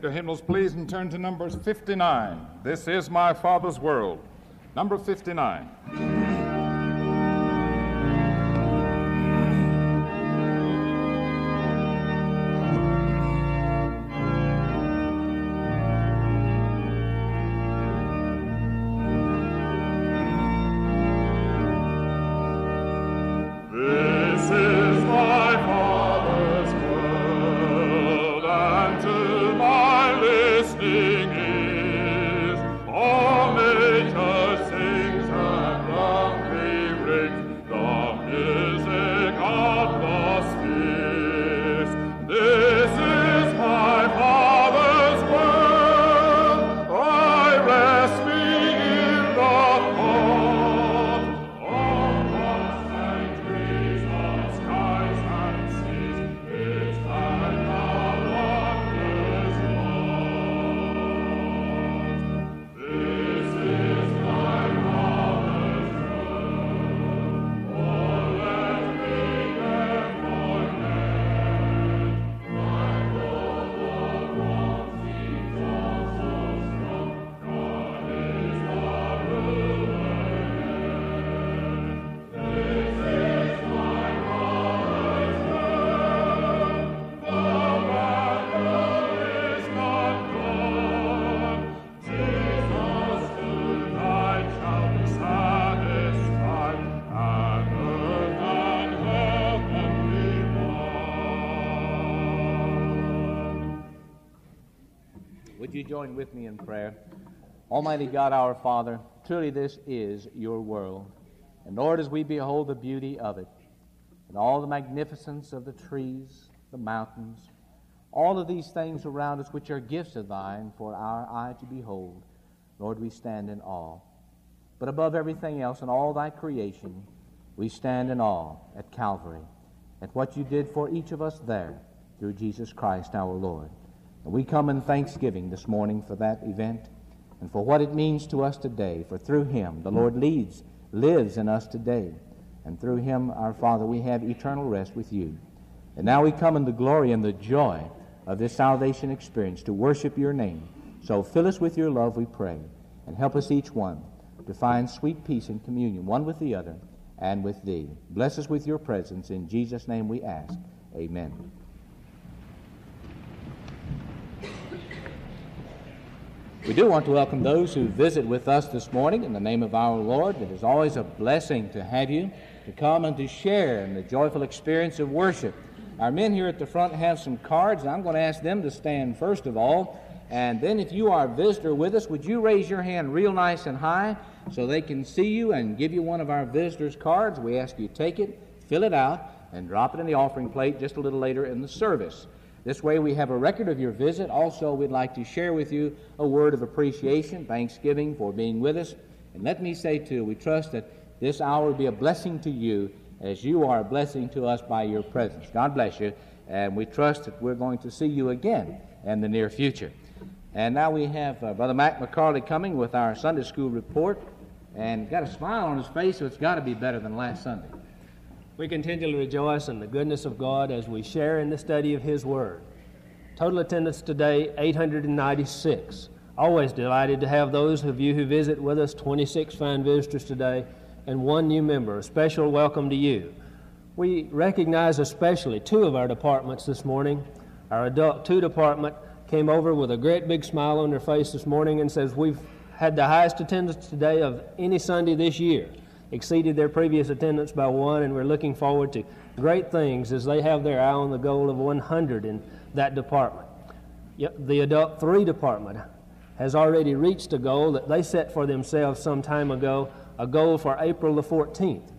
Take your hymnals, please, and turn to Numbers 59. This is my Father's world. Number 59. Join with me in prayer? Almighty God, our Father, truly this is your world. And Lord, as we behold the beauty of it, and all the magnificence of the trees, the mountains, all of these things around us which are gifts of thine for our eye to behold, Lord, we stand in awe. But above everything else in all thy creation, we stand in awe at Calvary, at what you did for each of us there through Jesus Christ our Lord. We come in thanksgiving this morning for that event and for what it means to us today. For through him, the Lord leads, lives in us today. And through him, our Father, we have eternal rest with you. And now we come in the glory and the joy of this salvation experience to worship your name. So fill us with your love, we pray, and help us each one to find sweet peace and communion, one with the other and with thee. Bless us with your presence. In Jesus' name we ask. Amen. We do want to welcome those who visit with us this morning in the name of our Lord. It is always a blessing to have you to come and to share in the joyful experience of worship. Our men here at the front have some cards, and I'm going to ask them to stand first of all. And then, if you are a visitor with us, would you raise your hand real nice and high so they can see you and give you one of our visitors' cards? We ask you take it, fill it out, and drop it in the offering plate just a little later in the service. This way, we have a record of your visit. Also, we'd like to share with you a word of appreciation, thanksgiving for being with us. And let me say, too, we trust that this hour will be a blessing to you as you are a blessing to us by your presence. God bless you. And we trust that we're going to see you again in the near future. And now we have uh, Brother Mac McCarley coming with our Sunday school report. And got a smile on his face, so it's got to be better than last Sunday. We continually rejoice in the goodness of God as we share in the study of His Word. Total attendance today, 896. Always delighted to have those of you who visit with us, 26 fine visitors today, and one new member. A special welcome to you. We recognize especially two of our departments this morning. Our adult two department came over with a great big smile on their face this morning and says, We've had the highest attendance today of any Sunday this year exceeded their previous attendance by one, and we're looking forward to great things as they have their eye on the goal of 100 in that department. The adult three department has already reached a goal that they set for themselves some time ago, a goal for April the 14th.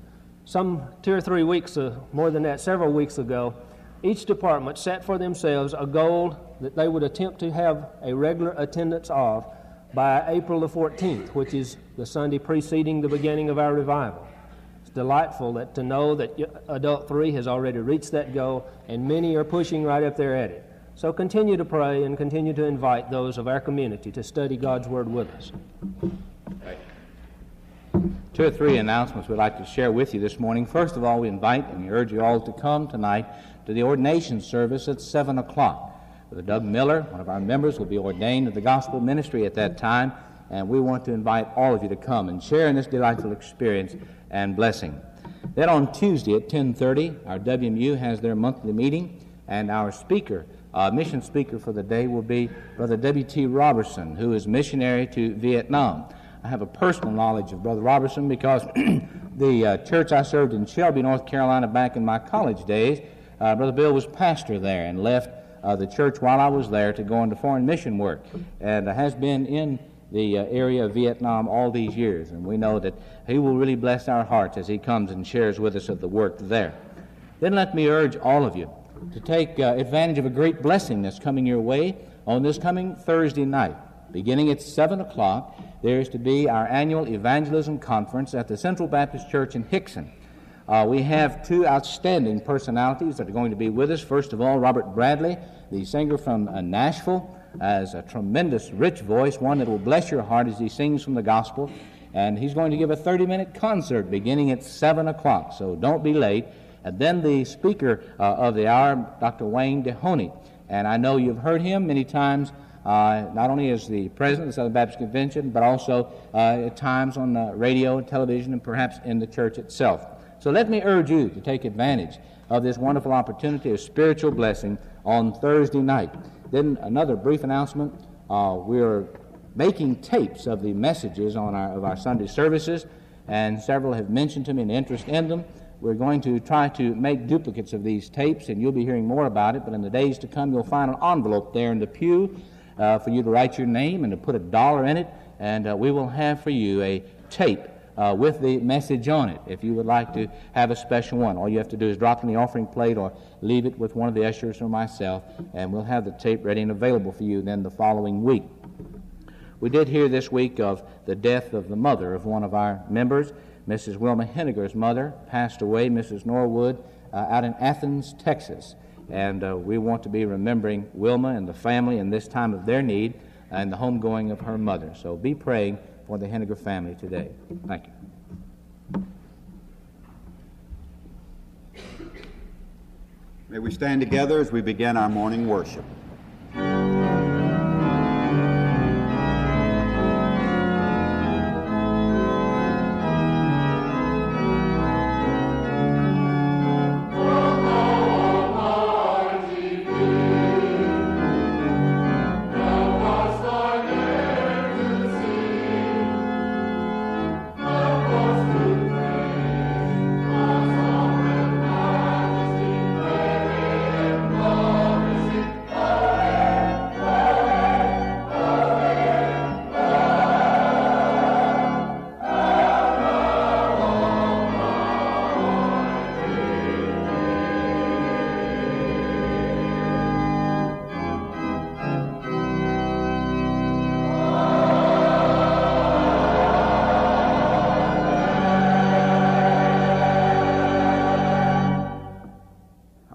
Some two or three weeks, uh, more than that, several weeks ago, each department set for themselves a goal that they would attempt to have a regular attendance of by April the 14th, which is the Sunday preceding the beginning of our revival. It's delightful that, to know that Adult 3 has already reached that goal, and many are pushing right up there at it. So continue to pray and continue to invite those of our community to study God's Word with us. Two or three announcements we'd like to share with you this morning. First of all, we invite and we urge you all to come tonight to the ordination service at 7 o'clock. Brother Doug Miller, one of our members, will be ordained to the gospel ministry at that time, and we want to invite all of you to come and share in this delightful experience and blessing. Then on Tuesday at 10:30, our WMU has their monthly meeting, and our speaker, uh, mission speaker for the day, will be Brother W.T. Robertson, who is missionary to Vietnam. I have a personal knowledge of Brother Robertson because the uh, church I served in Shelby, North Carolina, back in my college days, uh, Brother Bill was pastor there and left uh, the church while I was there to go into foreign mission work, and has been in the uh, area of Vietnam all these years. And we know that he will really bless our hearts as he comes and shares with us of the work there. Then let me urge all of you to take uh, advantage of a great blessing that's coming your way on this coming Thursday night. Beginning at 7 o'clock, there is to be our annual evangelism conference at the Central Baptist Church in Hixson. Uh, we have two outstanding personalities that are going to be with us. First of all, Robert Bradley, the singer from uh, Nashville, has a tremendous, rich voice, one that will bless your heart as he sings from the gospel. And he's going to give a 30 minute concert beginning at 7 o'clock, so don't be late. And then the speaker uh, of the hour, Dr. Wayne Dehoney. And I know you've heard him many times uh, not only as the president of the Southern Baptist Convention, but also uh, at times on radio and television and perhaps in the church itself. So let me urge you to take advantage of this wonderful opportunity of spiritual blessing on Thursday night. Then another brief announcement. Uh, we're making tapes of the messages on our, of our Sunday services, and several have mentioned to me an interest in them. We're going to try to make duplicates of these tapes, and you'll be hearing more about it. But in the days to come, you'll find an envelope there in the pew uh, for you to write your name and to put a dollar in it, and uh, we will have for you a tape uh, with the message on it if you would like to have a special one. All you have to do is drop in the offering plate or leave it with one of the ushers or myself, and we'll have the tape ready and available for you then the following week. We did hear this week of the death of the mother of one of our members. Mrs. Wilma Henniger's mother passed away, Mrs. Norwood, uh, out in Athens, Texas. And uh, we want to be remembering Wilma and the family in this time of their need and the homegoing of her mother. So be praying for the Henniger family today. Thank you. May we stand together as we begin our morning worship.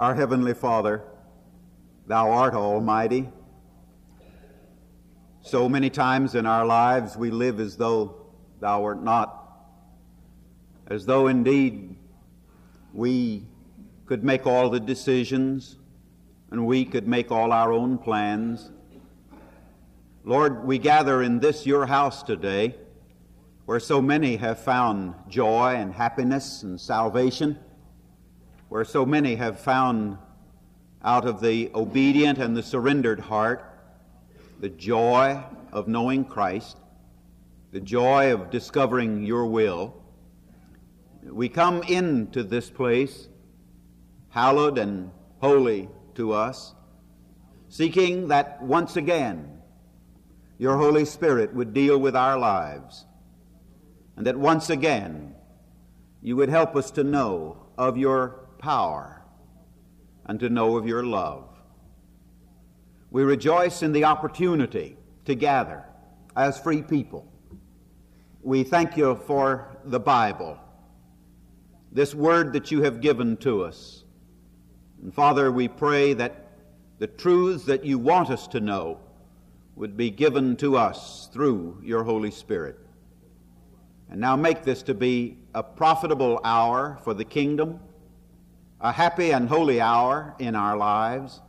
Our Heavenly Father, Thou art Almighty. So many times in our lives we live as though Thou art not, as though indeed we could make all the decisions and we could make all our own plans. Lord, we gather in this your house today where so many have found joy and happiness and salvation where so many have found out of the obedient and the surrendered heart the joy of knowing Christ, the joy of discovering your will. We come into this place, hallowed and holy to us, seeking that once again your Holy Spirit would deal with our lives, and that once again you would help us to know of your power and to know of your love. We rejoice in the opportunity to gather as free people. We thank you for the Bible, this word that you have given to us. And Father, we pray that the truths that you want us to know would be given to us through your Holy Spirit. And now make this to be a profitable hour for the kingdom a happy and holy hour in our lives.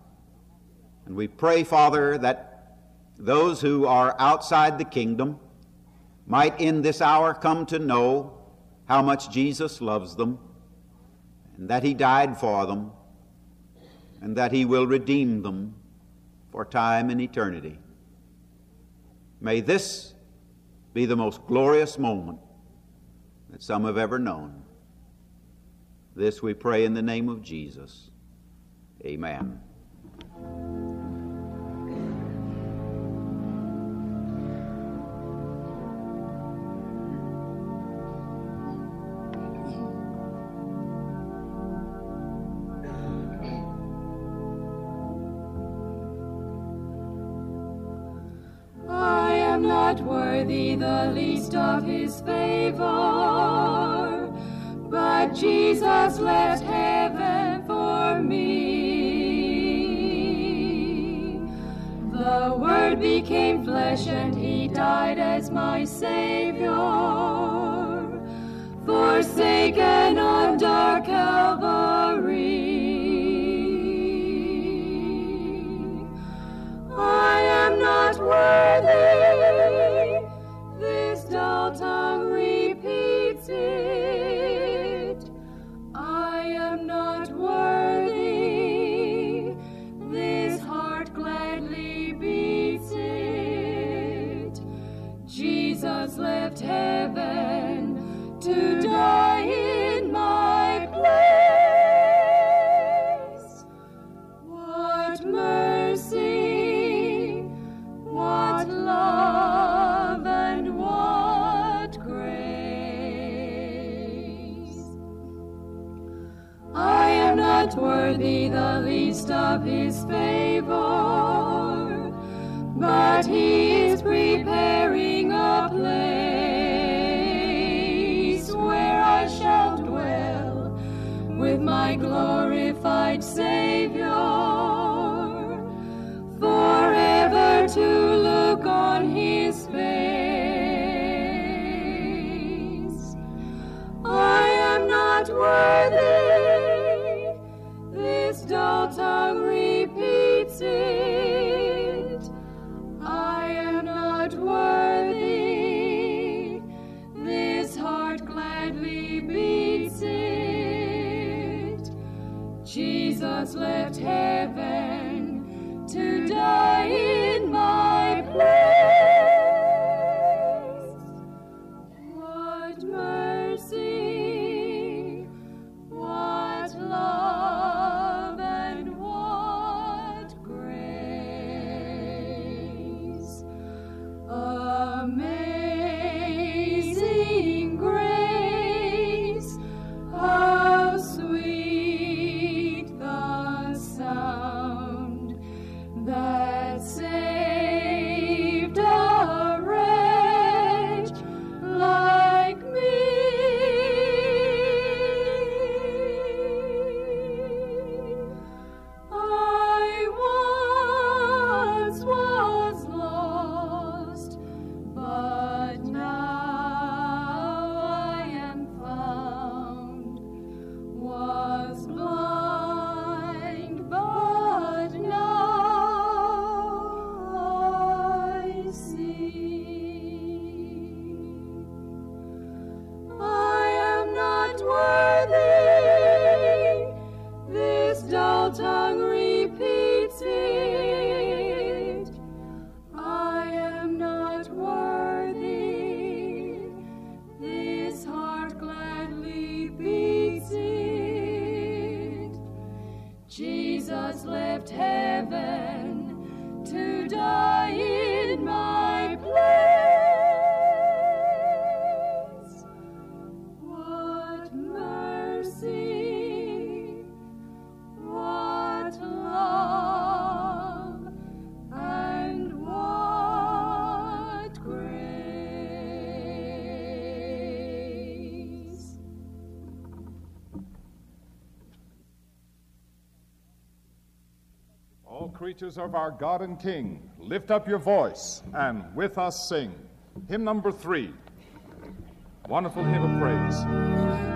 And we pray, Father, that those who are outside the kingdom might in this hour come to know how much Jesus loves them, and that He died for them, and that He will redeem them for time and eternity. May this be the most glorious moment that some have ever known. This we pray in the name of Jesus. Amen. I am not worthy the least of his favor, Jesus left heaven for me. The Word became flesh and he died as my Savior, forsaken on dark Calvary. I am not worthy. Creatures of our God and King, lift up your voice and with us sing. Hymn number three. Wonderful hymn of praise.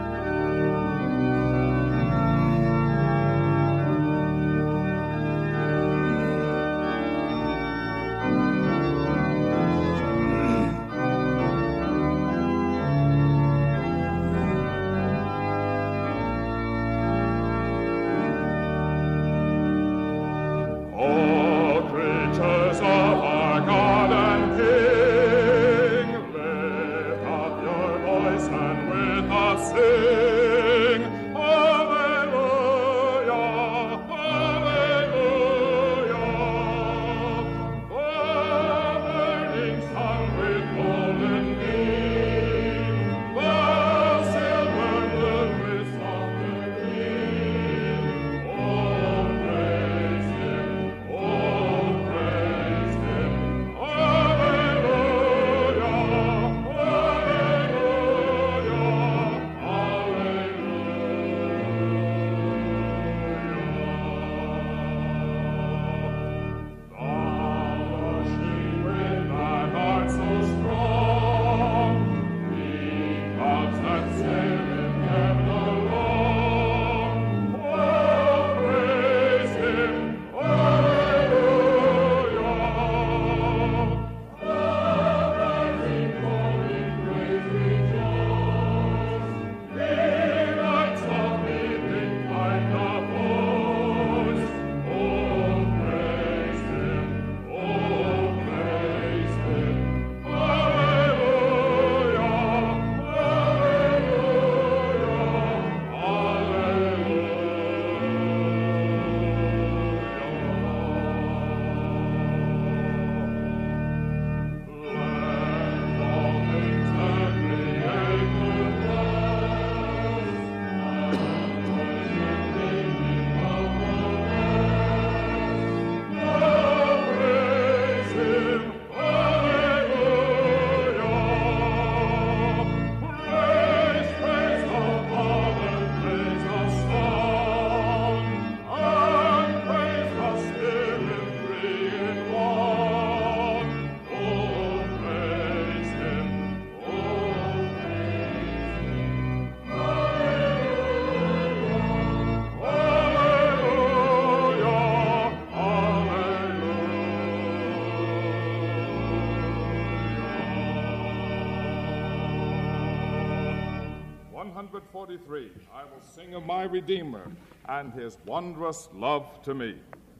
of my Redeemer and his wondrous love to me.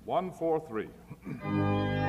143.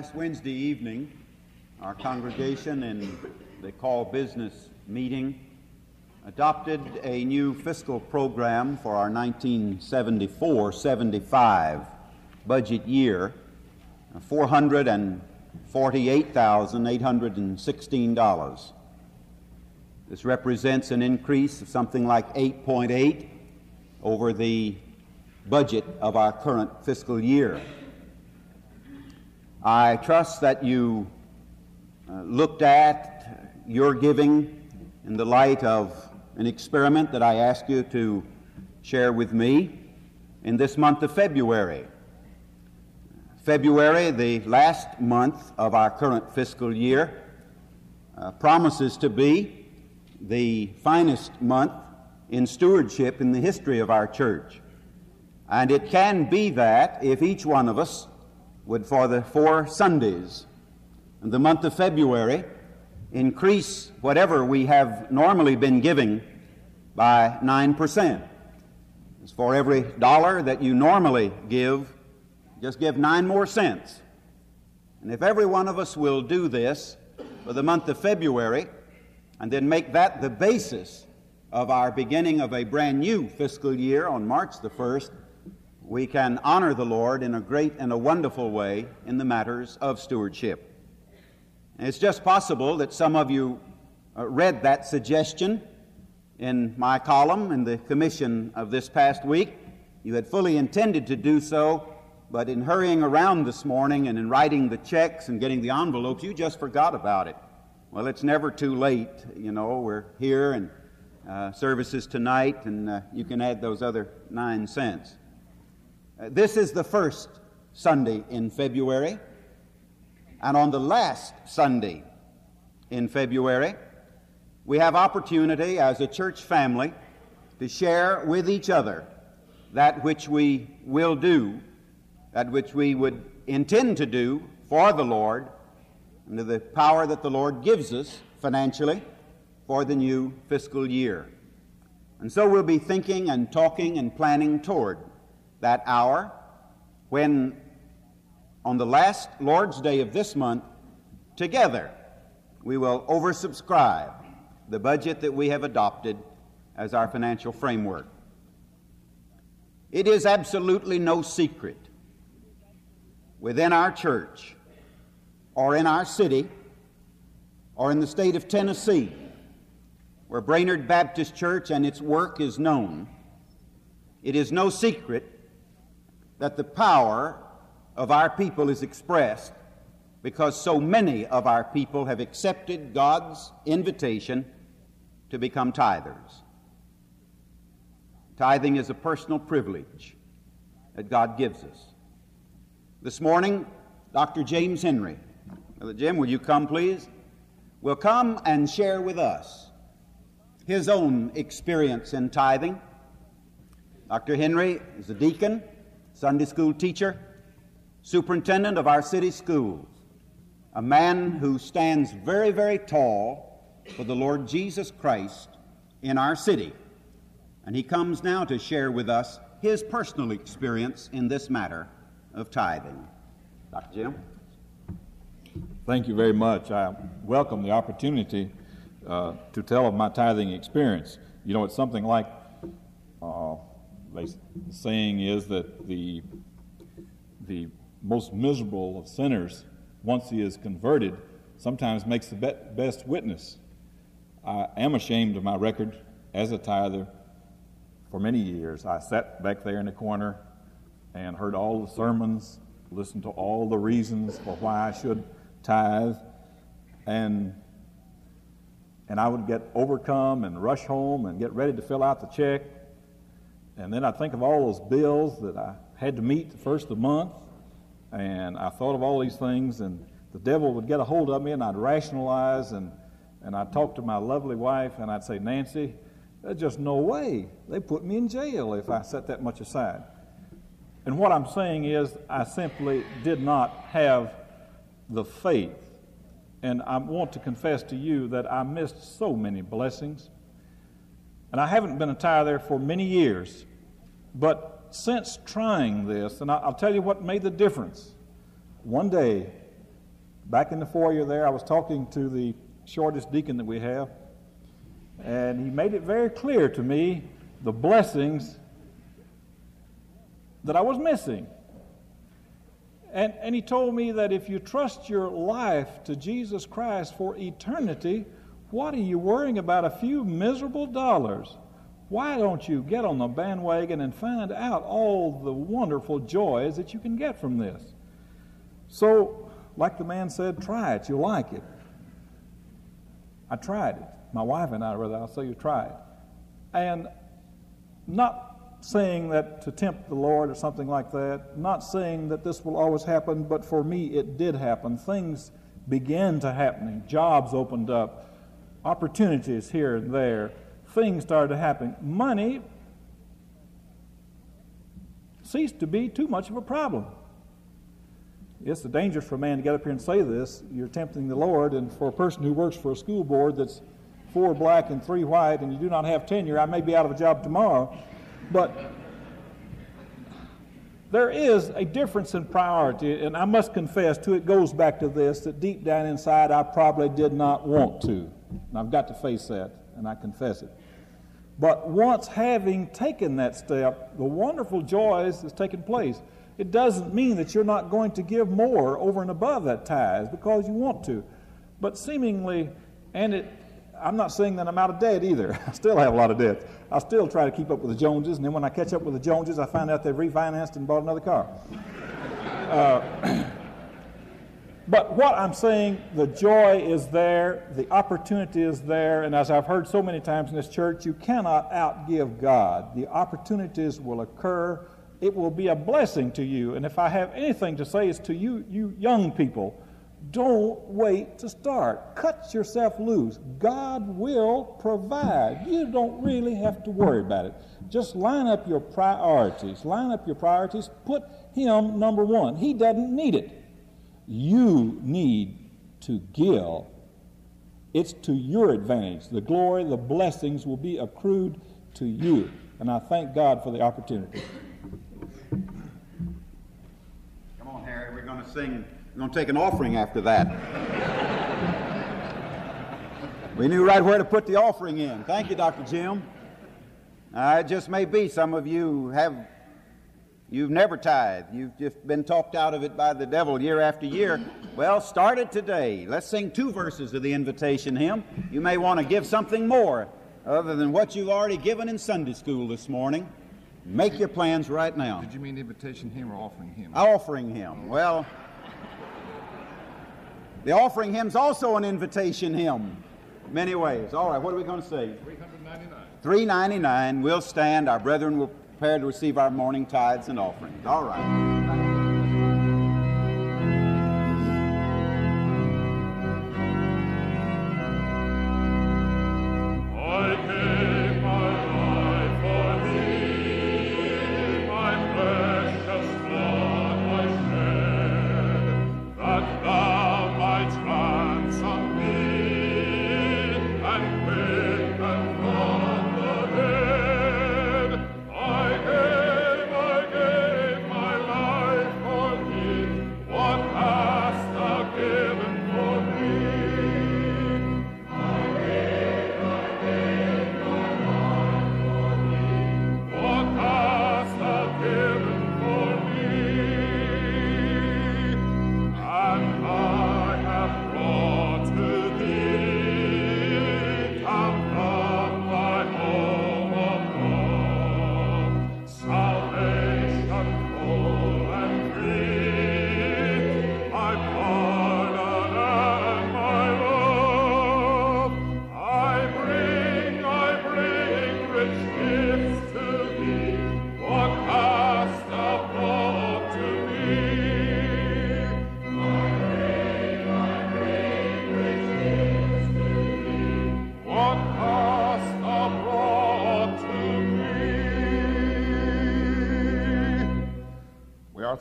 last Wednesday evening, our congregation in the call business meeting adopted a new fiscal program for our 1974 75 budget year $448,816. This represents an increase of something like 8.8 over the budget of our current fiscal year. I trust that you uh, looked at your giving in the light of an experiment that I ask you to share with me in this month of February. February, the last month of our current fiscal year, uh, promises to be the finest month in stewardship in the history of our church. And it can be that if each one of us would, for the four Sundays in the month of February, increase whatever we have normally been giving by 9%. As for every dollar that you normally give, just give nine more cents. And if every one of us will do this for the month of February, and then make that the basis of our beginning of a brand new fiscal year on March the 1st, we can honor the Lord in a great and a wonderful way in the matters of stewardship. It's just possible that some of you uh, read that suggestion in my column in the commission of this past week. You had fully intended to do so, but in hurrying around this morning and in writing the checks and getting the envelopes, you just forgot about it. Well, it's never too late. You know, we're here and uh, services tonight, and uh, you can add those other nine cents. Uh, this is the first Sunday in February, and on the last Sunday in February, we have opportunity as a church family to share with each other that which we will do that which we would intend to do for the Lord under the power that the Lord gives us financially for the new fiscal year. And so we'll be thinking and talking and planning toward that hour when, on the last Lord's Day of this month, together we will oversubscribe the budget that we have adopted as our financial framework. It is absolutely no secret within our church or in our city or in the state of Tennessee, where Brainerd Baptist Church and its work is known, it is no secret that the power of our people is expressed because so many of our people have accepted God's invitation to become tithers. Tithing is a personal privilege that God gives us. This morning, Dr. James Henry. Brother Jim, will you come, please? Will come and share with us his own experience in tithing. Dr. Henry is a deacon, Sunday school teacher, superintendent of our city schools, a man who stands very, very tall for the Lord Jesus Christ in our city. And he comes now to share with us his personal experience in this matter of tithing. Dr. Jim? Thank you very much. I welcome the opportunity uh, to tell of my tithing experience. You know, it's something like uh, the saying is that the the most miserable of sinners, once he is converted, sometimes makes the be- best witness. I am ashamed of my record as a tither for many years. I sat back there in the corner and heard all the sermons, listened to all the reasons for why I should tithe, and and I would get overcome and rush home and get ready to fill out the check. And then I'd think of all those bills that I had to meet the first of the month. And I thought of all these things, and the devil would get a hold of me, and I'd rationalize, and, and I'd talk to my lovely wife, and I'd say, Nancy, there's just no way. They put me in jail if I set that much aside. And what I'm saying is, I simply did not have the faith. And I want to confess to you that I missed so many blessings. And I haven't been a tither for many years. But since trying this, and I'll tell you what made the difference. One day, back in the foyer there, I was talking to the shortest deacon that we have, and he made it very clear to me the blessings that I was missing. And, and he told me that if you trust your life to Jesus Christ for eternity, what are you worrying about a few miserable dollars? Why don't you get on the bandwagon and find out all the wonderful joys that you can get from this? So, like the man said, try it, you'll like it. I tried it. My wife and I, rather, I'll say you it. And not saying that to tempt the Lord or something like that, not saying that this will always happen, but for me it did happen. Things began to happening. Jobs opened up, opportunities here and there. Things started to happen. Money ceased to be too much of a problem. It's a danger for a man to get up here and say this. You're tempting the Lord, and for a person who works for a school board that's four black and three white, and you do not have tenure, I may be out of a job tomorrow. But there is a difference in priority, and I must confess, to it goes back to this that deep down inside I probably did not want to. And I've got to face that, and I confess it. But once having taken that step, the wonderful joys has taken place. It doesn't mean that you're not going to give more over and above that tithe because you want to. But seemingly, and it, I'm not saying that I'm out of debt either. I still have a lot of debt. I still try to keep up with the Joneses, and then when I catch up with the Joneses, I find out they've refinanced and bought another car. Uh, but what I'm saying, the joy is there, the opportunity is there, and as I've heard so many times in this church, you cannot outgive God. The opportunities will occur. It will be a blessing to you. And if I have anything to say, it's to you, you young people don't wait to start. Cut yourself loose. God will provide. You don't really have to worry about it. Just line up your priorities. Line up your priorities. Put Him number one. He doesn't need it. You need to give. It's to your advantage. The glory, the blessings will be accrued to you. And I thank God for the opportunity. Come on, Harry. We're going to sing. We're going to take an offering after that. we knew right where to put the offering in. Thank you, Dr. Jim. Uh, it just may be some of you have, you've never tithed. You've just been talked out of it by the devil year after year. Well, start it today. Let's sing two verses of the invitation hymn. You may want to give something more other than what you've already given in Sunday school this morning. Make your plans right now. Did you mean invitation hymn or offering hymn? Offering hymn. Well, the offering hymn's also an invitation hymn. Many ways. All right, what are we going to say? 399. 399. We'll stand. Our brethren will prepare to receive our morning tithes and offerings. All right.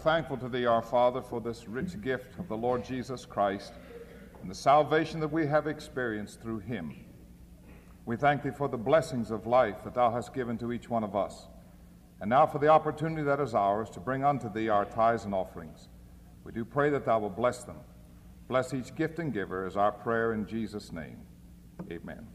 thankful to Thee, our Father, for this rich gift of the Lord Jesus Christ and the salvation that we have experienced through Him. We thank Thee for the blessings of life that Thou hast given to each one of us, and now for the opportunity that is ours to bring unto Thee our tithes and offerings. We do pray that Thou will bless them. Bless each gift and giver is our prayer in Jesus' name. Amen.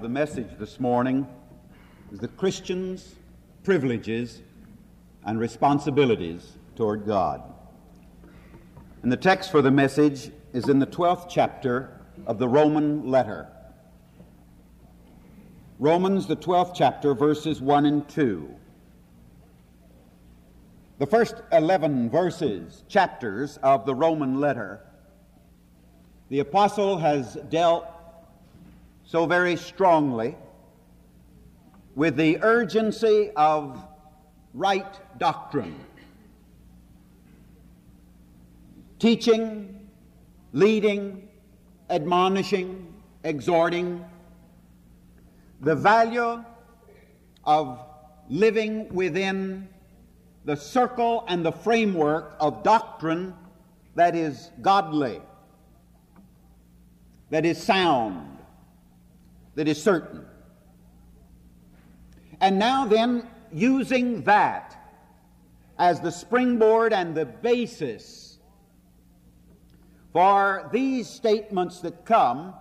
of the message this morning is the Christian's privileges and responsibilities toward God. And the text for the message is in the 12th chapter of the Roman letter. Romans, the 12th chapter, verses 1 and 2. The first 11 verses, chapters of the Roman letter, the apostle has dealt so very strongly with the urgency of right doctrine. Teaching, leading, admonishing, exhorting, the value of living within the circle and the framework of doctrine that is godly, that is sound, that is certain. And now, then, using that as the springboard and the basis for these statements that come,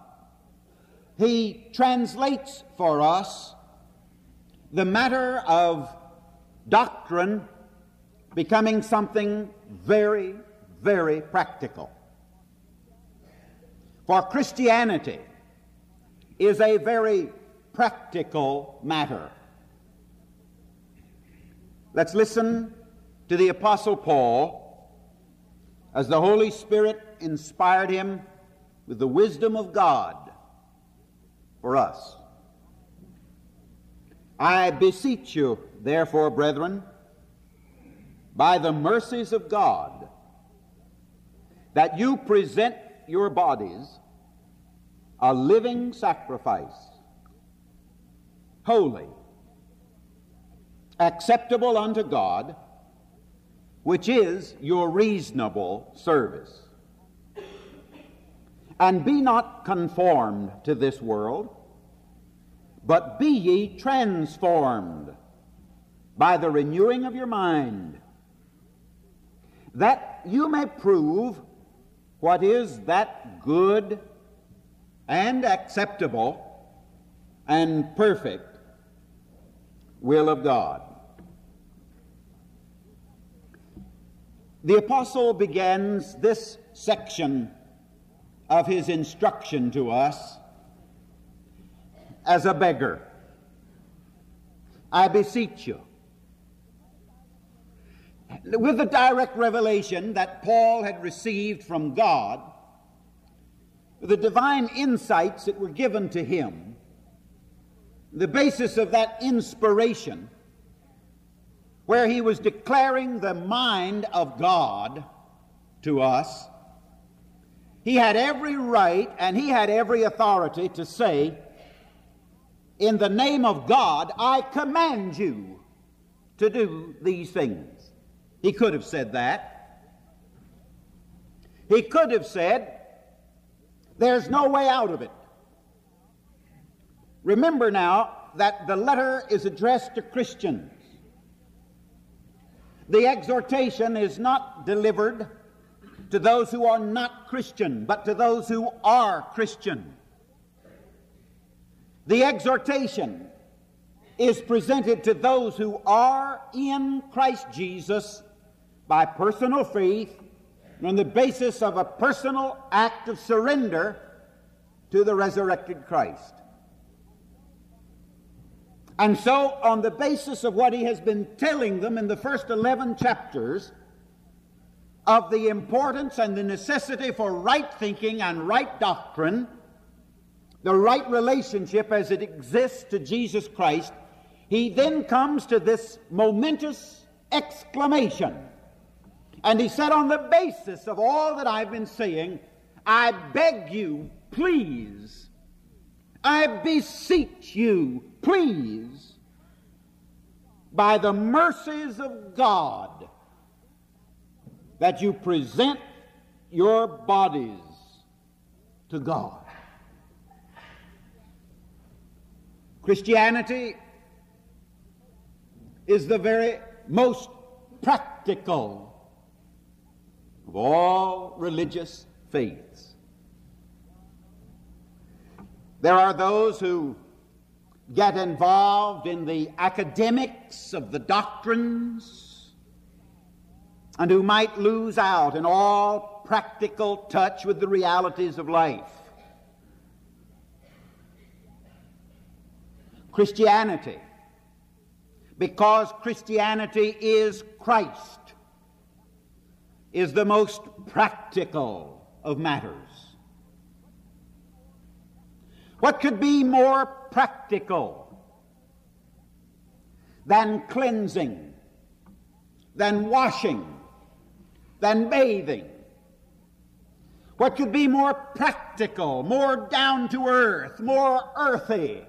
he translates for us the matter of doctrine becoming something very, very practical. For Christianity, is a very practical matter. Let's listen to the Apostle Paul as the Holy Spirit inspired him with the wisdom of God for us. I beseech you, therefore, brethren, by the mercies of God, that you present your bodies a living sacrifice, holy, acceptable unto God, which is your reasonable service. And be not conformed to this world, but be ye transformed by the renewing of your mind, that you may prove what is that good and acceptable and perfect will of God. The apostle begins this section of his instruction to us as a beggar. I beseech you. With the direct revelation that Paul had received from God, the divine insights that were given to him, the basis of that inspiration, where he was declaring the mind of God to us, he had every right and he had every authority to say, In the name of God, I command you to do these things. He could have said that. He could have said, There's no way out of it. Remember now that the letter is addressed to Christians. The exhortation is not delivered to those who are not Christian, but to those who are Christian. The exhortation is presented to those who are in Christ Jesus by personal faith on the basis of a personal act of surrender to the resurrected Christ. And so, on the basis of what he has been telling them in the first 11 chapters of the importance and the necessity for right thinking and right doctrine, the right relationship as it exists to Jesus Christ, he then comes to this momentous exclamation. And he said, On the basis of all that I've been saying, I beg you, please, I beseech you, please, by the mercies of God, that you present your bodies to God. Christianity is the very most practical of all religious faiths. There are those who get involved in the academics of the doctrines and who might lose out in all practical touch with the realities of life. Christianity, because Christianity is Christ, is the most practical of matters. What could be more practical than cleansing, than washing, than bathing? What could be more practical, more down to earth, more earthy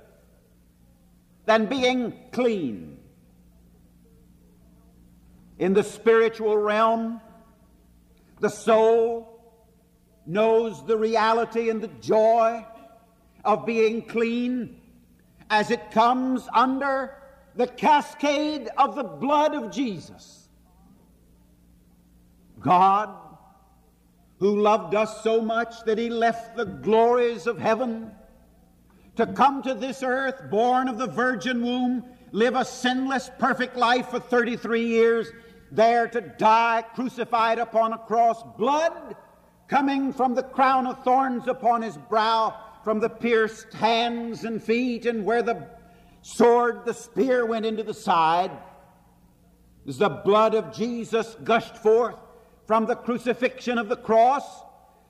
than being clean? In the spiritual realm, the soul knows the reality and the joy of being clean as it comes under the cascade of the blood of Jesus. God, who loved us so much that he left the glories of heaven to come to this earth, born of the virgin womb, live a sinless, perfect life for 33 years, there to die crucified upon a cross, blood coming from the crown of thorns upon his brow, from the pierced hands and feet, and where the sword, the spear went into the side, as the blood of Jesus gushed forth from the crucifixion of the cross,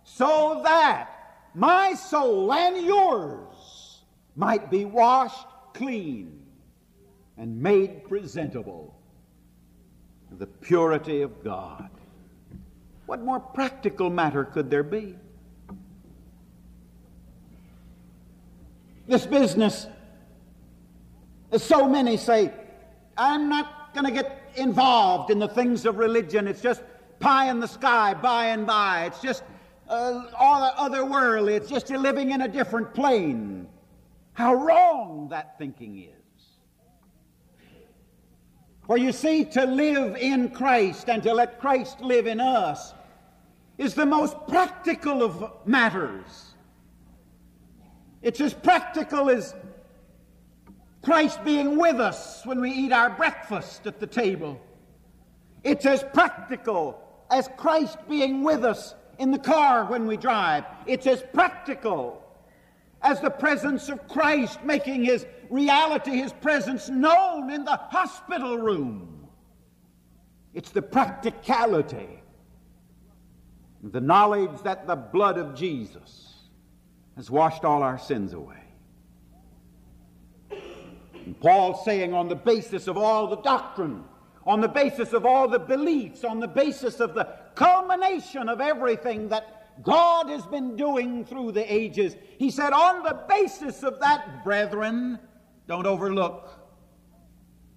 so that my soul and yours might be washed clean and made presentable the purity of God. What more practical matter could there be? This business, as so many say, I'm not going to get involved in the things of religion. It's just pie in the sky by and by. It's just uh, all otherworldly. It's just you're living in a different plane. How wrong that thinking is. For you see, to live in Christ and to let Christ live in us is the most practical of matters. It's as practical as Christ being with us when we eat our breakfast at the table. It's as practical as Christ being with us in the car when we drive. It's as practical as the presence of Christ making his reality, his presence known in the hospital room. It's the practicality, the knowledge that the blood of Jesus has washed all our sins away. And Paul saying, on the basis of all the doctrine, on the basis of all the beliefs, on the basis of the culmination of everything that God has been doing through the ages. He said, on the basis of that, brethren, don't overlook.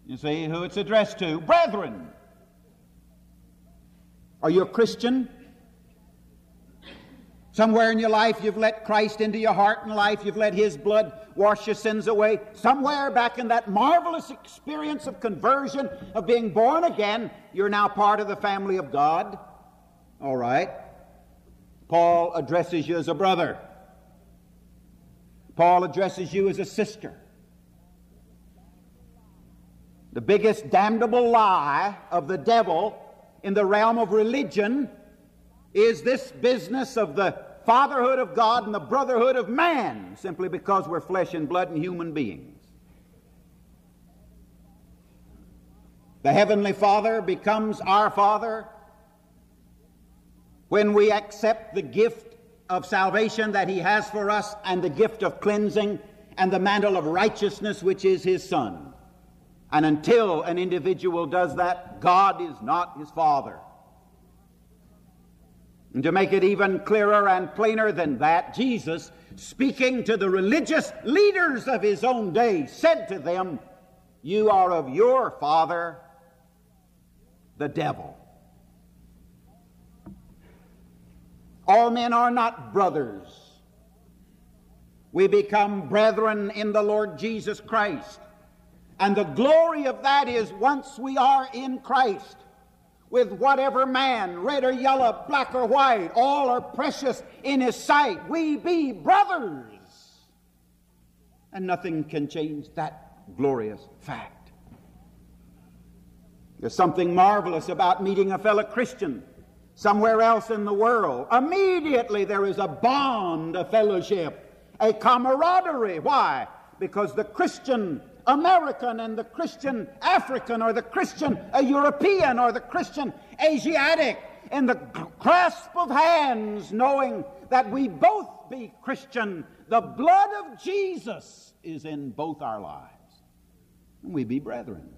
You see who it's addressed to? Brethren. Are you a Christian? Somewhere in your life, you've let Christ into your heart and life. You've let His blood wash your sins away. Somewhere back in that marvelous experience of conversion, of being born again, you're now part of the family of God. All right. Paul addresses you as a brother. Paul addresses you as a sister. The biggest damnable lie of the devil in the realm of religion is this business of the fatherhood of God and the brotherhood of man, simply because we're flesh and blood and human beings. The Heavenly Father becomes our Father when we accept the gift of salvation that He has for us and the gift of cleansing and the mantle of righteousness which is His Son. And until an individual does that, God is not his Father. And to make it even clearer and plainer than that, Jesus, speaking to the religious leaders of his own day, said to them, You are of your father, the devil. All men are not brothers. We become brethren in the Lord Jesus Christ. And the glory of that is once we are in Christ, with whatever man, red or yellow, black or white, all are precious in his sight. We be brothers. And nothing can change that glorious fact. There's something marvelous about meeting a fellow Christian somewhere else in the world. Immediately there is a bond a fellowship, a camaraderie. Why? Because the Christian American and the Christian African or the Christian European or the Christian Asiatic in the grasp of hands, knowing that we both be Christian. The blood of Jesus is in both our lives. We be brethren.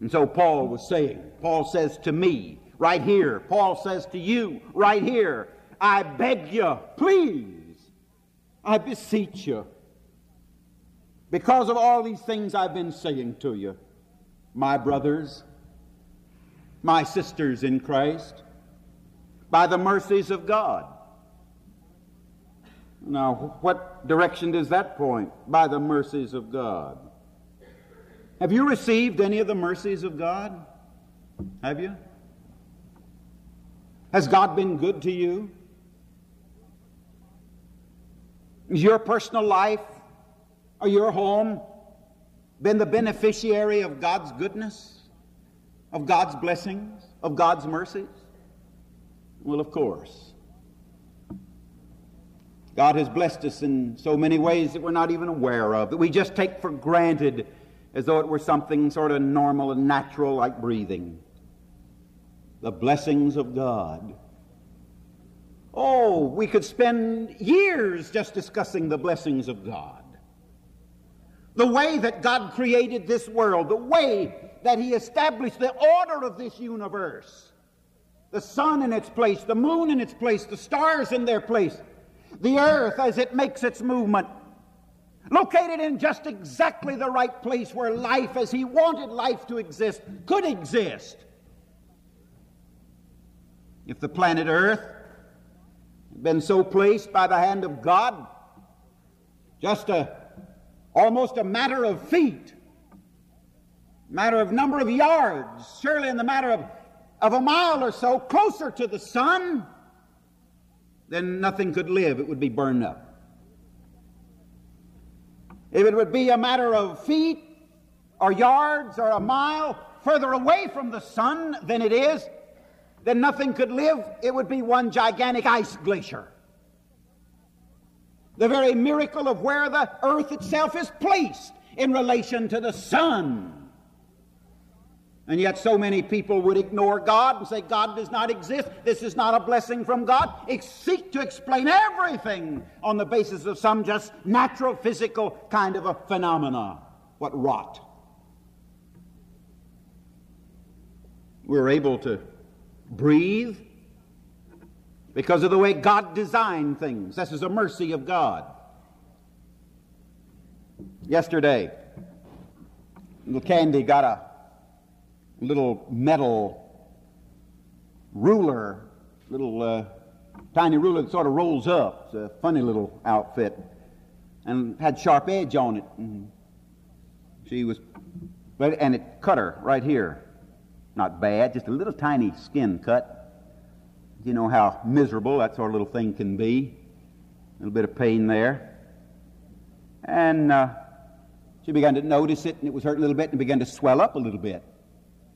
And so Paul was saying, Paul says to me right here, Paul says to you right here, I beg you, please, I beseech you, because of all these things I've been saying to you, my brothers, my sisters in Christ, by the mercies of God. Now, what direction does that point? By the mercies of God. Have you received any of the mercies of God? Have you? Has God been good to you? Is your personal life or your home been the beneficiary of God's goodness, of God's blessings, of God's mercies? Well, of course. God has blessed us in so many ways that we're not even aware of, that we just take for granted as though it were something sort of normal and natural like breathing. The blessings of God. Oh, we could spend years just discussing the blessings of God. The way that God created this world, the way that He established the order of this universe. The sun in its place, the moon in its place, the stars in their place, the earth as it makes its movement, located in just exactly the right place where life, as He wanted life to exist, could exist. If the planet Earth had been so placed by the hand of God, just a almost a matter of feet, matter of number of yards, surely in the matter of, of a mile or so closer to the sun, then nothing could live. It would be burned up. If it would be a matter of feet or yards or a mile further away from the sun than it is, then nothing could live. It would be one gigantic ice glacier. The very miracle of where the earth itself is placed in relation to the sun. And yet, so many people would ignore God and say, God does not exist. This is not a blessing from God. seek to explain everything on the basis of some just natural, physical kind of a phenomena. What rot. We're able to breathe because of the way God designed things. This is a mercy of God. Yesterday, little Candy got a little metal ruler, little uh, tiny ruler that sort of rolls up. It's a funny little outfit, and had sharp edge on it. And she was, and it cut her right here. Not bad, just a little tiny skin cut. You know how miserable that sort of little thing can be. A little bit of pain there. And uh, she began to notice it, and it was hurting a little bit, and began to swell up a little bit.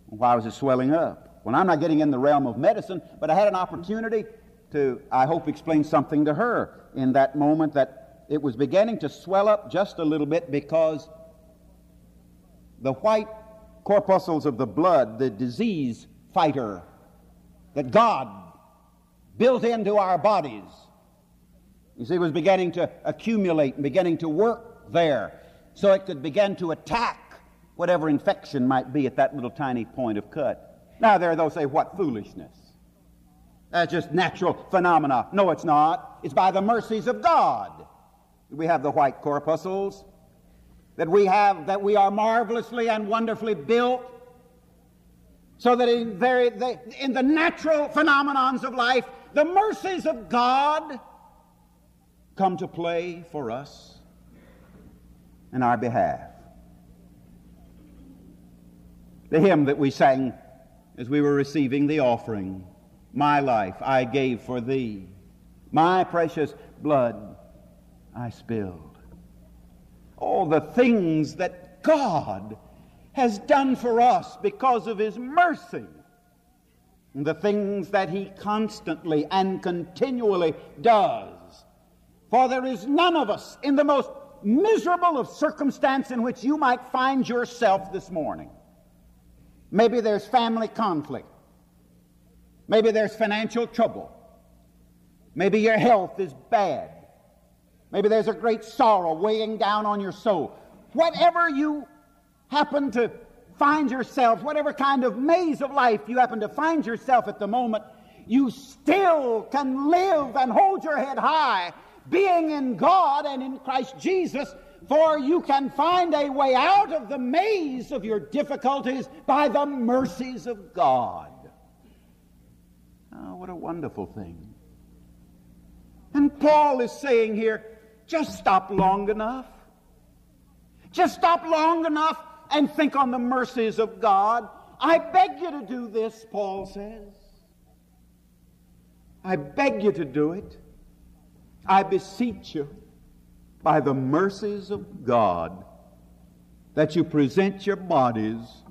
Why was it swelling up? Well, I'm not getting in the realm of medicine, but I had an opportunity to, I hope, explain something to her in that moment that it was beginning to swell up just a little bit because the white corpuscles of the blood, the disease fighter that God built into our bodies, you see, it was beginning to accumulate and beginning to work there so it could begin to attack whatever infection might be at that little tiny point of cut. Now, there they'll say, What foolishness? That's just natural phenomena. No, it's not. It's by the mercies of God. We have the white corpuscles, that we have, that we are marvelously and wonderfully built, so that in, very, they, in the natural phenomenons of life, the mercies of God come to play for us in our behalf the hymn that we sang as we were receiving the offering. My life I gave for thee, my precious blood I spilled. All the things that God has done for us because of His mercy, the things that He constantly and continually does. For there is none of us in the most miserable of circumstance in which you might find yourself this morning Maybe there's family conflict. Maybe there's financial trouble. Maybe your health is bad. Maybe there's a great sorrow weighing down on your soul. Whatever you happen to find yourself, whatever kind of maze of life you happen to find yourself at the moment, you still can live and hold your head high, being in God and in Christ Jesus for you can find a way out of the maze of your difficulties by the mercies of God. Oh, what a wonderful thing. And Paul is saying here just stop long enough. Just stop long enough and think on the mercies of God. I beg you to do this, Paul says. I beg you to do it. I beseech you, by the mercies of God, that you present your bodies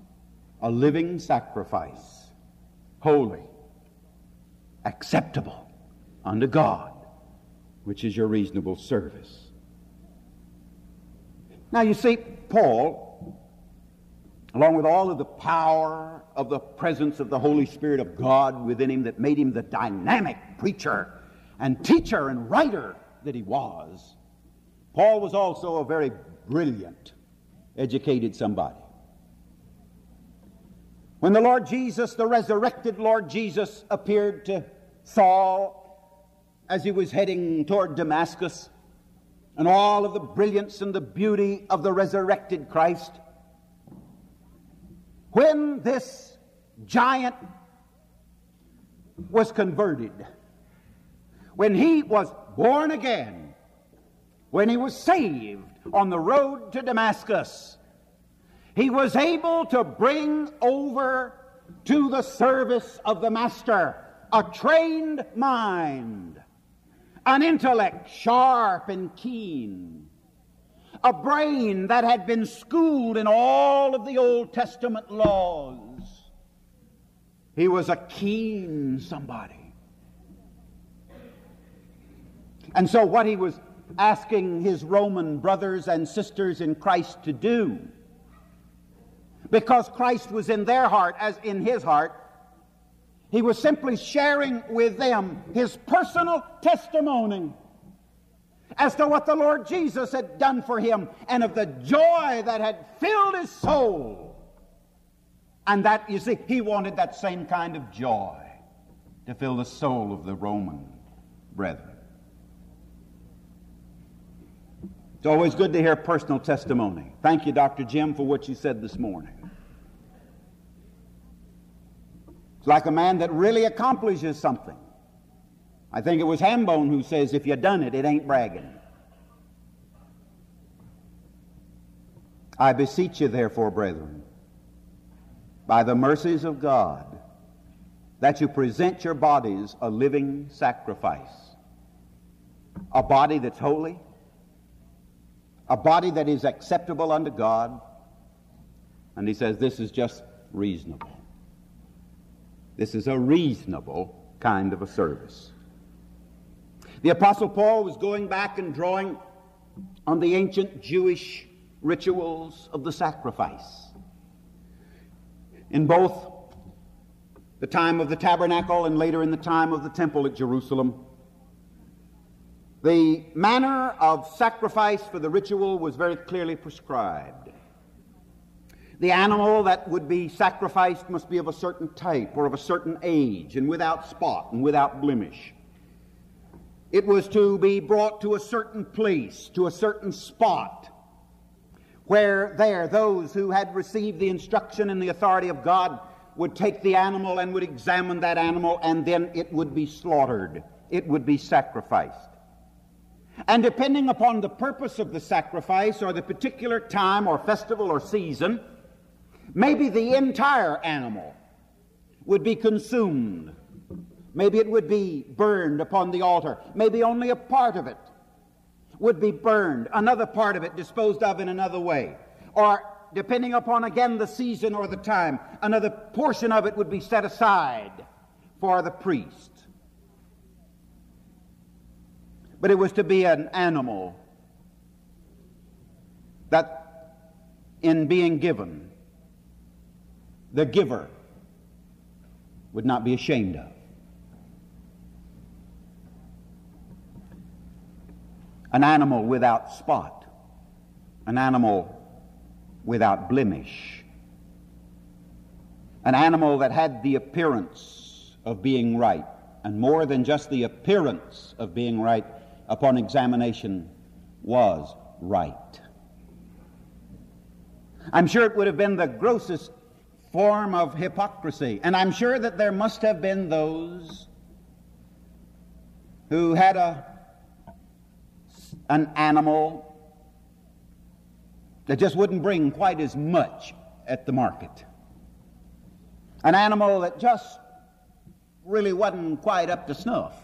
a living sacrifice, holy, acceptable unto God, which is your reasonable service. Now, you see, Paul, along with all of the power of the presence of the Holy Spirit of God within him that made him the dynamic preacher and teacher and writer that he was, Paul was also a very brilliant, educated somebody. When the Lord Jesus, the resurrected Lord Jesus, appeared to Saul as he was heading toward Damascus, and all of the brilliance and the beauty of the resurrected Christ, when this giant was converted, when he was born again, when he was saved on the road to Damascus, he was able to bring over to the service of the Master a trained mind, an intellect sharp and keen, a brain that had been schooled in all of the Old Testament laws. He was a keen somebody. And so, what he was asking his Roman brothers and sisters in Christ to do, because Christ was in their heart as in his heart, he was simply sharing with them his personal testimony as to what the Lord Jesus had done for him and of the joy that had filled his soul. And that, you see, he wanted that same kind of joy to fill the soul of the Roman brethren. It's always good to hear personal testimony. Thank you, Dr. Jim, for what you said this morning. It's like a man that really accomplishes something. I think it was Hambone who says, if you done it, it ain't bragging. I beseech you, therefore, brethren, by the mercies of God, that you present your bodies a living sacrifice, a body that's holy, a body that is acceptable unto God. And he says, this is just reasonable. This is a reasonable kind of a service. The Apostle Paul was going back and drawing on the ancient Jewish rituals of the sacrifice. In both the time of the tabernacle and later in the time of the temple at Jerusalem, the manner of sacrifice for the ritual was very clearly prescribed. The animal that would be sacrificed must be of a certain type or of a certain age and without spot and without blemish. It was to be brought to a certain place, to a certain spot, where there those who had received the instruction and the authority of God would take the animal and would examine that animal, and then it would be slaughtered. It would be sacrificed. And depending upon the purpose of the sacrifice or the particular time or festival or season, maybe the entire animal would be consumed Maybe it would be burned upon the altar. Maybe only a part of it would be burned, another part of it disposed of in another way. Or, depending upon again the season or the time, another portion of it would be set aside for the priest. But it was to be an animal that, in being given, the giver would not be ashamed of. An animal without spot, an animal without blemish, an animal that had the appearance of being right, and more than just the appearance of being right upon examination was right. I'm sure it would have been the grossest form of hypocrisy, and I'm sure that there must have been those who had a an animal that just wouldn't bring quite as much at the market. An animal that just really wasn't quite up to snuff.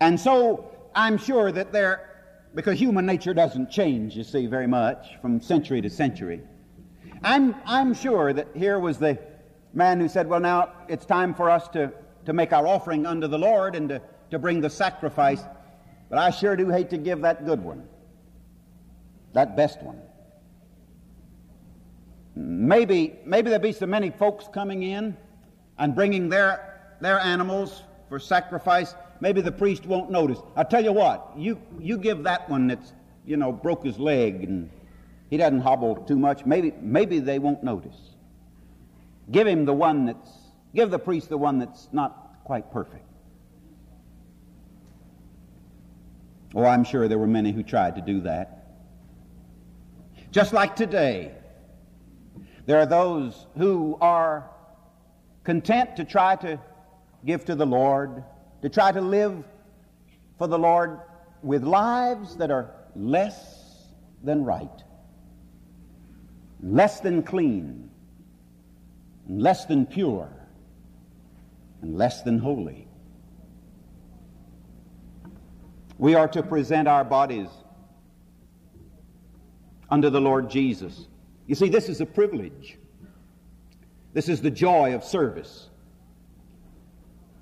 And so I'm sure that there, because human nature doesn't change, you see, very much from century to century. I'm, I'm sure that here was the man who said, Well, now it's time for us to, to make our offering unto the Lord and to, to bring the sacrifice. But I sure do hate to give that good one, that best one. Maybe, maybe there'll be so many folks coming in and bringing their, their animals for sacrifice. Maybe the priest won't notice. I'll tell you what, you, you give that one that's, you know, broke his leg and he doesn't hobble too much. Maybe, maybe they won't notice. Give him the one that's, give the priest the one that's not quite perfect. Oh, I'm sure there were many who tried to do that. Just like today, there are those who are content to try to give to the Lord, to try to live for the Lord with lives that are less than right, less than clean, less than pure, and less than holy. We are to present our bodies unto the Lord Jesus. You see, this is a privilege. This is the joy of service.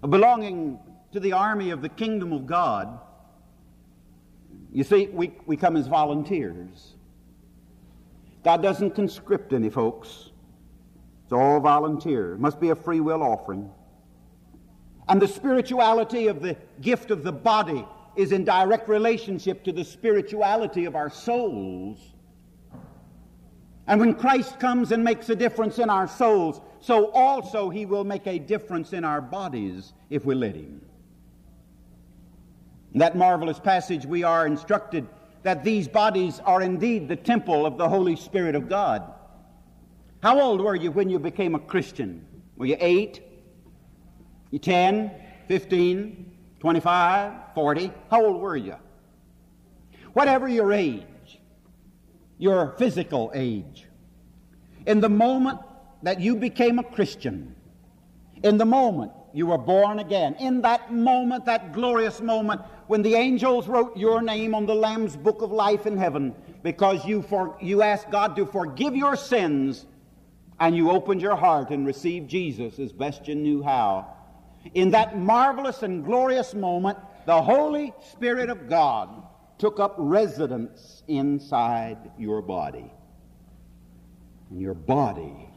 Of belonging to the army of the kingdom of God. You see, we, we come as volunteers. God doesn't conscript any folks. It's all volunteer. It must be a free will offering. And the spirituality of the gift of the body is in direct relationship to the spirituality of our souls. And when Christ comes and makes a difference in our souls, so also he will make a difference in our bodies if we let him. In that marvelous passage, we are instructed that these bodies are indeed the temple of the Holy Spirit of God. How old were you when you became a Christian? Were you eight? You 10, 15, 25, 40? How old were you? Whatever your age, your physical age. In the moment that you became a Christian, in the moment you were born again, in that moment, that glorious moment when the angels wrote your name on the Lamb's book of life in heaven because you, for, you asked God to forgive your sins and you opened your heart and received Jesus as best you knew how. In that marvelous and glorious moment, the Holy Spirit of God took up residence inside your body. And your body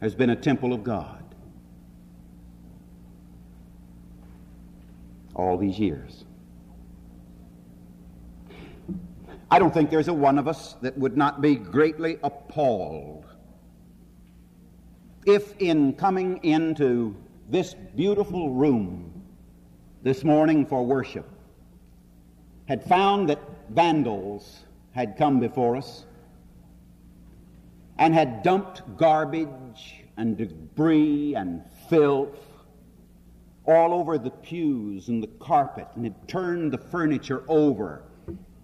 has been a temple of God all these years. I don't think there's a one of us that would not be greatly appalled if, in coming into this beautiful room this morning for worship, had found that vandals had come before us and had dumped garbage and debris and filth all over the pews and the carpet and had turned the furniture over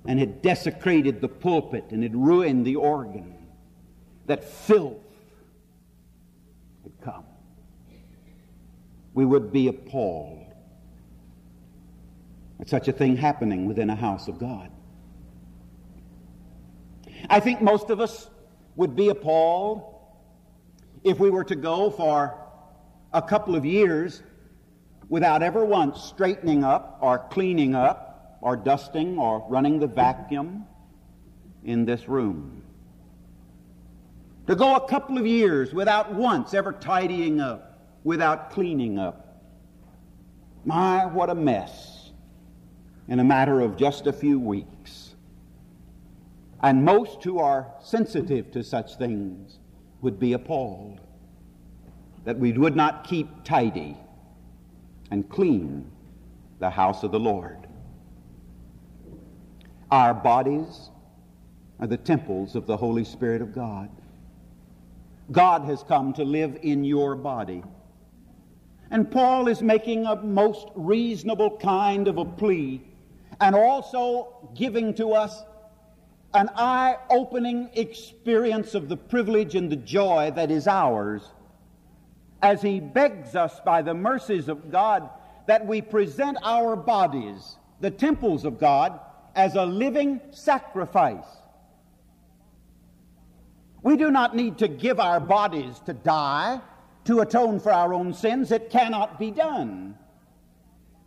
and had desecrated the pulpit and had ruined the organ. That filth had come. We would be appalled at such a thing happening within a house of God. I think most of us would be appalled if we were to go for a couple of years without ever once straightening up or cleaning up or dusting or running the vacuum in this room. To go a couple of years without once ever tidying up, without cleaning up. My, what a mess in a matter of just a few weeks. And most who are sensitive to such things would be appalled that we would not keep tidy and clean the house of the Lord. Our bodies are the temples of the Holy Spirit of God. God has come to live in your body. And Paul is making a most reasonable kind of a plea and also giving to us an eye opening experience of the privilege and the joy that is ours as he begs us by the mercies of God that we present our bodies, the temples of God, as a living sacrifice. We do not need to give our bodies to die to atone for our own sins. It cannot be done.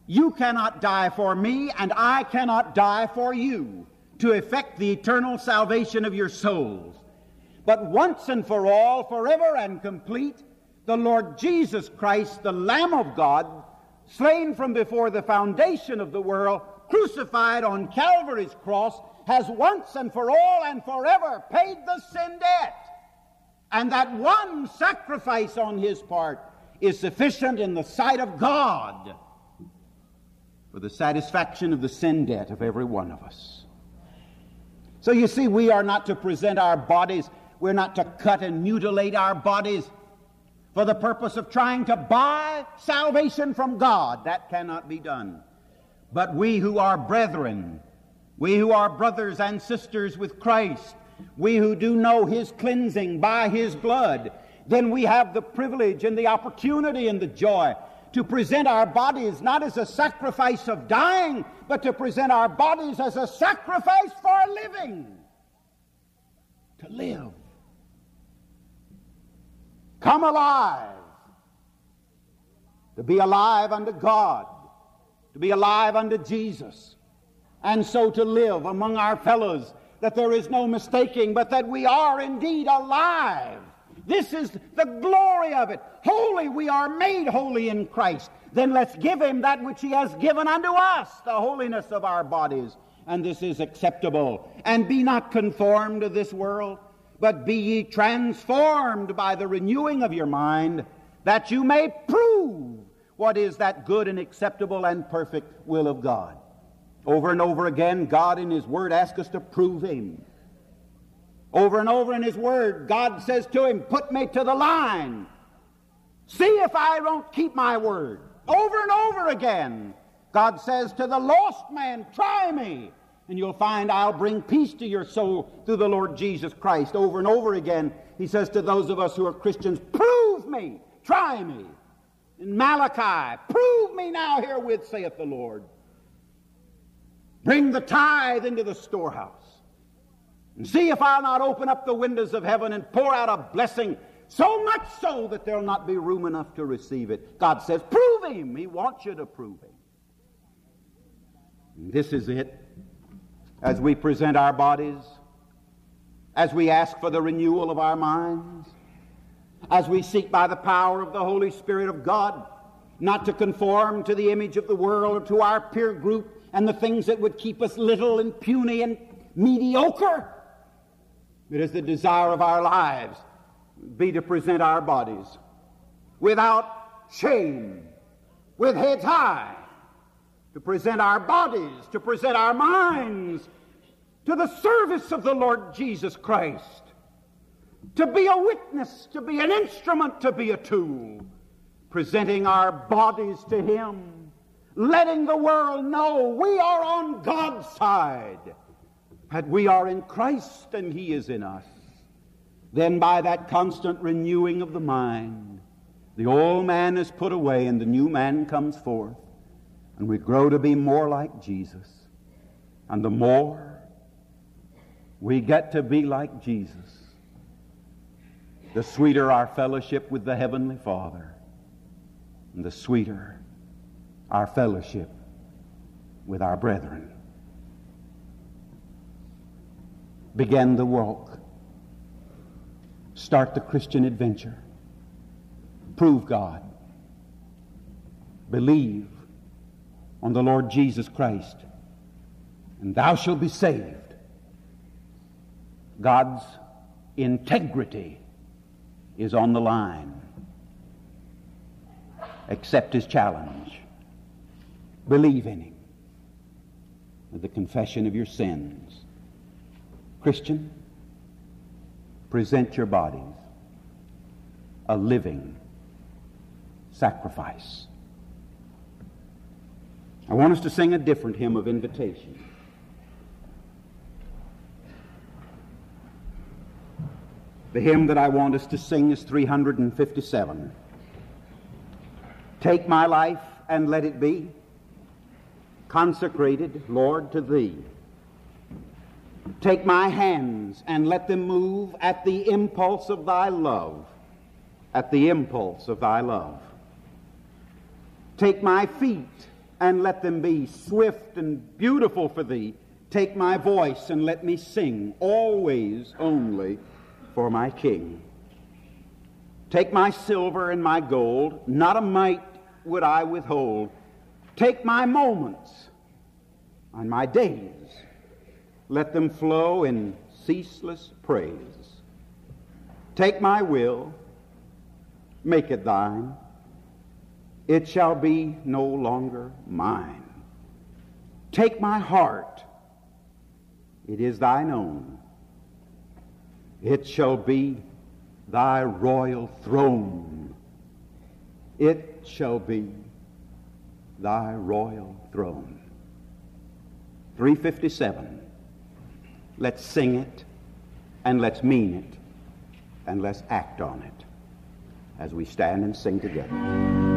You cannot die for me, and I cannot die for you to effect the eternal salvation of your souls. But once and for all, forever and complete, the Lord Jesus Christ, the Lamb of God, slain from before the foundation of the world, crucified on Calvary's cross, has once and for all and forever paid the sin debt. And that one sacrifice on his part is sufficient in the sight of God for the satisfaction of the sin debt of every one of us. So you see, we are not to present our bodies, we're not to cut and mutilate our bodies for the purpose of trying to buy salvation from God. That cannot be done. But we who are brethren, we who are brothers and sisters with Christ, we who do know His cleansing by His blood, then we have the privilege and the opportunity and the joy to present our bodies not as a sacrifice of dying, but to present our bodies as a sacrifice for living. To live. Come alive. To be alive unto God. To be alive unto Jesus. And so to live among our fellows, that there is no mistaking, but that we are indeed alive this is the glory of it. Holy, we are made holy in Christ. Then let's give him that which he has given unto us, the holiness of our bodies. And this is acceptable. And be not conformed to this world, but be ye transformed by the renewing of your mind, that you may prove what is that good and acceptable and perfect will of God. Over and over again, God in His Word asks us to prove Him. Over and over in His Word, God says to him, Put me to the line. See if I don't keep my word. Over and over again, God says to the lost man, Try me, and you'll find I'll bring peace to your soul through the Lord Jesus Christ. Over and over again, He says to those of us who are Christians, Prove me, try me. In Malachi, prove me now herewith, saith the Lord. Bring the tithe into the storehouse. And see if I'll not open up the windows of heaven and pour out a blessing, so much so that there'll not be room enough to receive it. God says, Prove Him. He wants you to prove Him. And this is it. As we present our bodies, as we ask for the renewal of our minds, as we seek by the power of the Holy Spirit of God not to conform to the image of the world or to our peer group and the things that would keep us little and puny and mediocre, it is the desire of our lives be to present our bodies without shame, with heads high, to present our bodies, to present our minds to the service of the Lord Jesus Christ, to be a witness, to be an instrument, to be a tool, presenting our bodies to Him, letting the world know we are on God's side. That we are in Christ and He is in us, then by that constant renewing of the mind, the old man is put away and the new man comes forth, and we grow to be more like Jesus. And the more we get to be like Jesus, the sweeter our fellowship with the Heavenly Father, and the sweeter our fellowship with our brethren. begin the walk. Start the Christian adventure. Prove God. Believe on the Lord Jesus Christ, and thou shalt be saved. God's integrity is on the line. Accept his challenge. Believe in him with the confession of your sins. Christian, present your bodies a living sacrifice. I want us to sing a different hymn of invitation. The hymn that I want us to sing is 357. Take my life and let it be consecrated, Lord, to Thee. Take my hands and let them move at the impulse of Thy love, at the impulse of Thy love. Take my feet and let them be swift and beautiful for Thee. Take my voice and let me sing always only for my King. Take my silver and my gold, not a mite would I withhold. Take my moments and my days, let them flow in ceaseless praise. Take my will, make it thine. It shall be no longer mine. Take my heart, it is thine own. It shall be thy royal throne. It shall be thy royal throne. 357. Let's sing it and let's mean it and let's act on it as we stand and sing together.